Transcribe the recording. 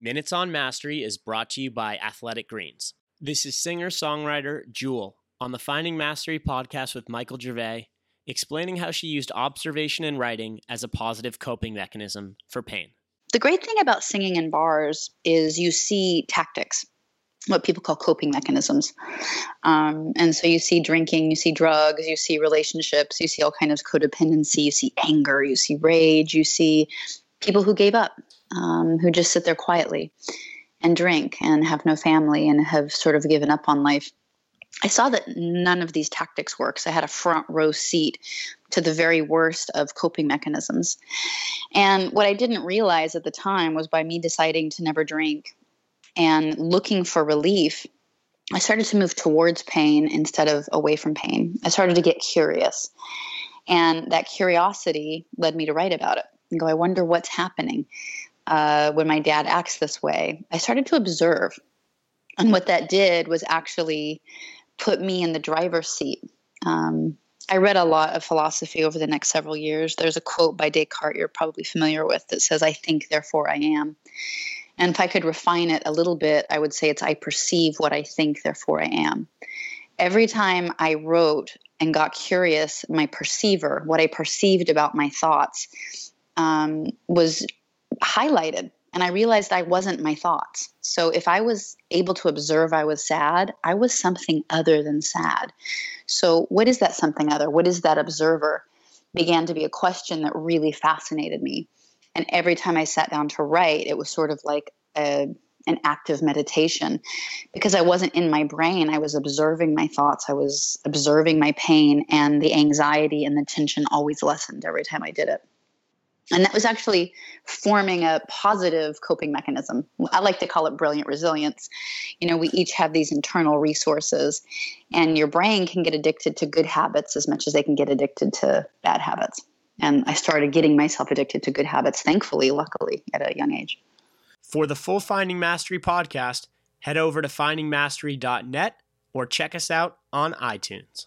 Minutes on Mastery is brought to you by Athletic Greens. This is singer songwriter Jewel on the Finding Mastery podcast with Michael Gervais, explaining how she used observation and writing as a positive coping mechanism for pain. The great thing about singing in bars is you see tactics, what people call coping mechanisms. Um, and so you see drinking, you see drugs, you see relationships, you see all kinds of codependency, you see anger, you see rage, you see people who gave up um, who just sit there quietly and drink and have no family and have sort of given up on life. I saw that none of these tactics works. I had a front row seat to the very worst of coping mechanisms. And what I didn't realize at the time was by me deciding to never drink and looking for relief, I started to move towards pain instead of away from pain. I started to get curious. And that curiosity led me to write about it and go, I wonder what's happening uh, when my dad acts this way, I started to observe. And what that did was actually put me in the driver's seat. Um, I read a lot of philosophy over the next several years. There's a quote by Descartes you're probably familiar with that says, I think, therefore I am. And if I could refine it a little bit, I would say it's I perceive what I think, therefore I am. Every time I wrote and got curious, my perceiver, what I perceived about my thoughts, um, was highlighted and I realized I wasn't my thoughts. So if I was able to observe I was sad, I was something other than sad. So what is that something other? What is that observer? Began to be a question that really fascinated me. And every time I sat down to write, it was sort of like a, an active meditation because I wasn't in my brain. I was observing my thoughts, I was observing my pain, and the anxiety and the tension always lessened every time I did it. And that was actually forming a positive coping mechanism. I like to call it brilliant resilience. You know, we each have these internal resources, and your brain can get addicted to good habits as much as they can get addicted to bad habits. And I started getting myself addicted to good habits, thankfully, luckily, at a young age. For the full Finding Mastery podcast, head over to findingmastery.net or check us out on iTunes.